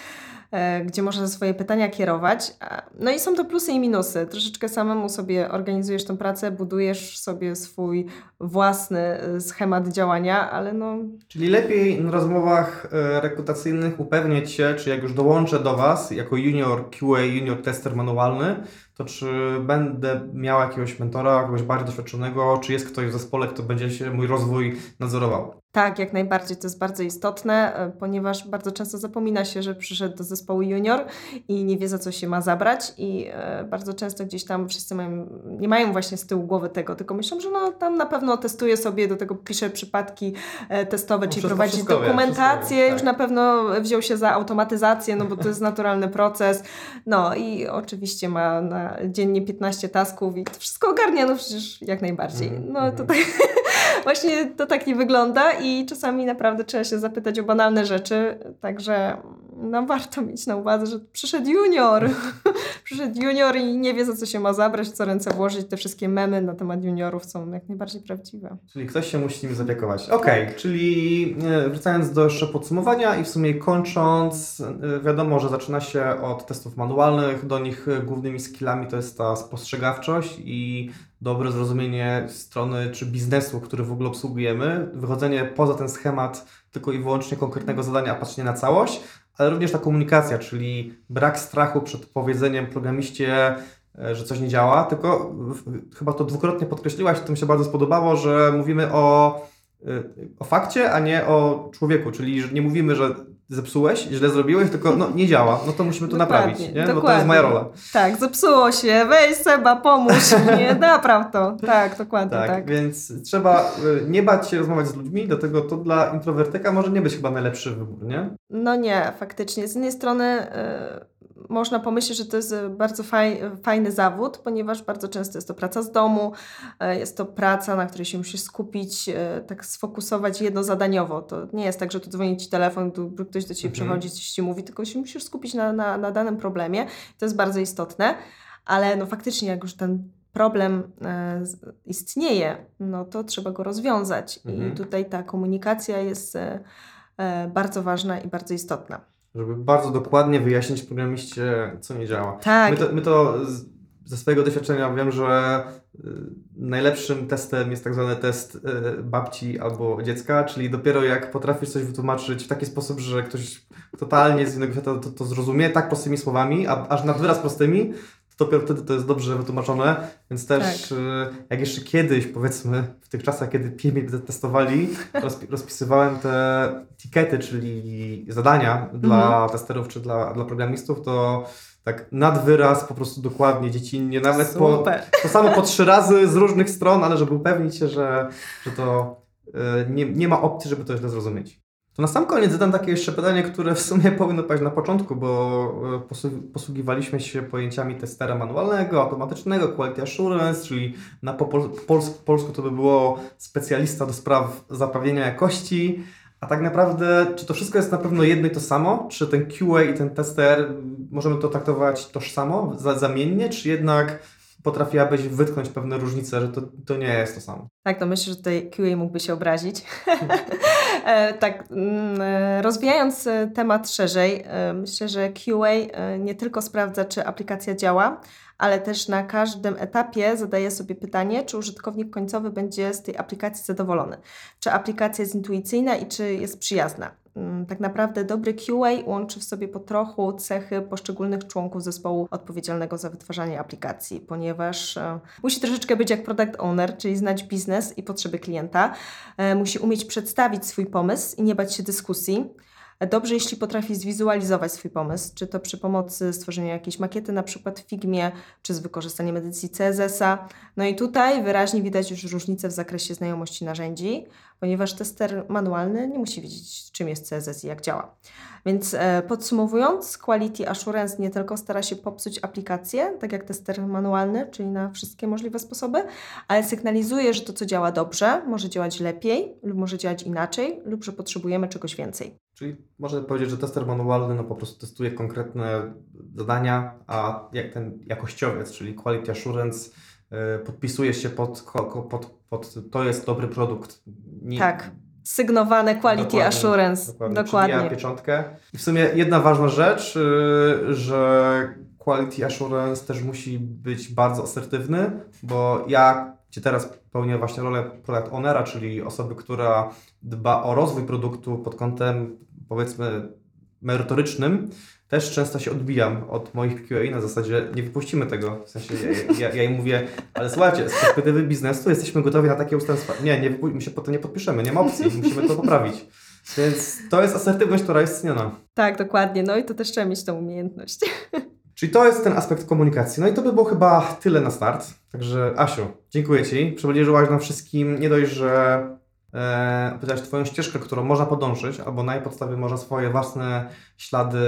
gdzie można swoje pytania kierować. A- No i są to plusy i minusy. Troszeczkę samemu sobie organizujesz tę pracę, budujesz sobie swój własny y, schemat działania, ale no Czyli lepiej na rozmowach e, rekrutacyjnych upewnić się, czy jak już dołączę do Was jako junior QA, junior tester manualny, to czy będę miał jakiegoś mentora, kogoś bardziej doświadczonego, czy jest ktoś w zespole, kto będzie się mój rozwój nadzorował. Tak, jak najbardziej to jest bardzo istotne, e, ponieważ bardzo często zapomina się, że przyszedł do zespołu junior i nie wie za co się ma zabrać i e, bardzo często gdzieś tam wszyscy mają, nie mają właśnie z tyłu głowy tego, tylko myślą, że no tam na pewno testuje sobie, do tego pisze przypadki e, testowe, No czyli prowadzi wie, dokumentację, wie, już tak. na pewno wziął się za automatyzację, no bo to jest naturalny proces, no i oczywiście ma na dziennie 15 tasków i to wszystko ogarnia, no przecież jak najbardziej. Mhm, No mhm. Właśnie to tak nie wygląda i czasami naprawdę trzeba się zapytać o banalne rzeczy, także no, warto mieć na uwadze, że przyszedł junior, przyszedł junior i nie wie za co się ma zabrać, co ręce włożyć. Te wszystkie memy na temat juniorów są jak najbardziej prawdziwe. Czyli ktoś się musi nim zaopiekować. Okej, czyli e, wracając do jeszcze podsumowania i w sumie kończąc, e, wiadomo, że zaczyna się od testów manualnych, do nich e, głównymi skillami to jest ta spostrzegawczość i dobre zrozumienie strony czy biznesu, który w ogóle obsługujemy, wychodzenie poza ten schemat tylko i wyłącznie konkretnego zadania, a patrzenie na całość, ale również ta komunikacja, czyli brak strachu przed powiedzeniem programiście, e, że coś nie działa, tylko chyba to dwukrotnie podkreśliłaś, to mi się bardzo spodobało, że mówimy o, y, o fakcie, a nie o człowieku, czyli nie mówimy, że zepsułeś, źle zrobiłeś, tylko no nie działa, no to musimy to Dokładnie, naprawić, nie? No to jest moja rola. Tak, zepsuło się, weź Seba, pomóż mnie, napraw to. Tak, dokładnie Tak, tak. więc trzeba y, nie bać się rozmawiać z ludźmi, dlatego to dla introwertyka może nie być chyba najlepszy wybór, nie? No nie, faktycznie. Z jednej strony y, można pomyśleć, że to jest y, bardzo faj, fajny zawód, ponieważ bardzo często jest to praca z domu, y, jest to praca, na której się musisz skupić, tak sfokusować jednozadaniowo. To nie jest tak, że tu dzwoni ci telefon, tu ktoś do ciebie Mhm. przychodzi, coś ci mówi, tylko się musisz skupić na, na, na danym problemie. To jest bardzo istotne, ale no faktycznie jak już ten problem e, istnieje, no to trzeba go rozwiązać. Mhm. I tutaj ta komunikacja jest e, e, bardzo ważna i bardzo istotna. Żeby bardzo dokładnie wyjaśnić programiście, co nie działa. Tak, My to, my to z, ze swojego doświadczenia wiem, że y, najlepszym testem jest tak zwany test y, babci albo dziecka, czyli dopiero jak potrafisz coś wytłumaczyć w taki sposób, że ktoś totalnie z innego świata to, to zrozumie, tak prostymi słowami, a, aż nad wyraz prostymi, dopiero wtedy to jest dobrze wytłumaczone, więc też Tak. y, jak jeszcze kiedyś, powiedzmy, w tych czasach, kiedy PMI testowali, rozpi rozpisywałem te tikety, czyli zadania dla testerów czy dla, dla programistów, to tak nad wyraz, po prostu dokładnie, dziecinnie, nawet po, to samo po trzy razy z różnych stron, ale żeby upewnić się, że, że to y, nie, nie ma opcji, żeby to źle zrozumieć. To na sam koniec zadam takie jeszcze pytanie, które w sumie powinno paść na początku, bo posłu- posługiwaliśmy się pojęciami testera manualnego, automatycznego, quality assurance, czyli na po pol pols polsku to by było specjalista do spraw zapewnienia jakości. A tak naprawdę, czy to wszystko jest na pewno jedno i to samo? Czy ten QA i ten tester, możemy to traktować tożsamo, za, zamiennie, czy jednak potrafiłabyś wytknąć pewne różnice, że to, to nie jest to samo? Tak, to myślę, że tutaj QA mógłby się obrazić. E, tak, mm, e, rozwijając e, temat szerzej, myślę, że QA nie tylko sprawdza, czy aplikacja działa, ale też na każdym etapie zadaje sobie pytanie, czy użytkownik końcowy będzie z tej aplikacji zadowolony. Czy aplikacja jest intuicyjna i czy jest przyjazna. Mm, Tak naprawdę dobry QA łączy w sobie po trochu cechy poszczególnych członków zespołu odpowiedzialnego za wytwarzanie aplikacji, ponieważ e, musi troszeczkę być jak product owner, czyli znać biznes i potrzeby klienta. E, Musi umieć przedstawić swój pomysł i nie bać się dyskusji. Dobrze, jeśli potrafi zwizualizować swój pomysł, czy to przy pomocy stworzenia jakiejś makiety, na przykład w Figmie, czy z wykorzystaniem edycji CSS-a. No i tutaj wyraźnie widać już różnicę w zakresie znajomości narzędzi, ponieważ tester manualny nie musi wiedzieć, czym jest CSS i jak działa. Więc e, podsumowując, Quality Assurance nie tylko stara się popsuć aplikację, tak jak tester manualny, czyli na wszystkie możliwe sposoby, ale sygnalizuje, że to, co działa dobrze, może działać lepiej lub może działać inaczej, lub że potrzebujemy czegoś więcej. Czyli można powiedzieć, że tester manualny no po prostu testuje konkretne zadania, a jak ten jakościowiec, czyli quality assurance, y, podpisuje się pod, pod, pod to jest dobry produkt. Nie- Tak. Sygnowane Quality Dokładnie, Assurance. Dokładnie. Dokładnie. Przybija pieczątkę. I w sumie jedna ważna rzecz, y, że quality assurance też musi być bardzo asertywny, bo ja, gdzie teraz pełnię właśnie rolę product ownera, czyli osoby, która dba o rozwój produktu pod kątem powiedzmy merytorycznym, też często się odbijam od moich QA na zasadzie nie wypuścimy tego. W sensie ja, ja, ja im mówię, ale słuchajcie, z perspektywy biznesu jesteśmy gotowi na takie ustępstwa. Nie, nie my się potem nie podpiszemy, nie ma opcji, musimy to poprawić. Więc to jest asertywność, która jest ceniona. Tak, dokładnie. No i to też trzeba mieć tą umiejętność. Czyli to jest ten aspekt komunikacji. No i to by było chyba tyle na start. Także Asiu, dziękuję Ci. Przybliżyłaś nam wszystkim nie dość, że e, opowiedziałaś Twoją ścieżkę, którą można podążyć, albo na jej podstawie można swoje własne ślady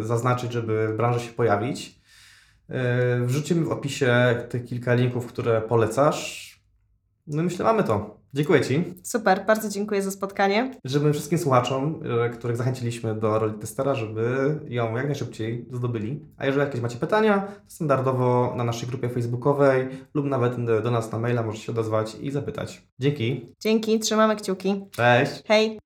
zaznaczyć, żeby w branży się pojawić. E, wrzucimy w opisie tych kilka linków, które polecasz. No i myślę, mamy to. Dziękuję Ci. Super, bardzo dziękuję za spotkanie. Życzymy wszystkim słuchaczom, e, których zachęciliśmy do roli testera, żeby ją jak najszybciej zdobyli. A jeżeli jakieś macie pytania, standardowo na naszej grupie facebookowej lub nawet do nas na maila możecie się odezwać i zapytać. Dzięki. Dzięki, trzymamy kciuki. Cześć. Hej!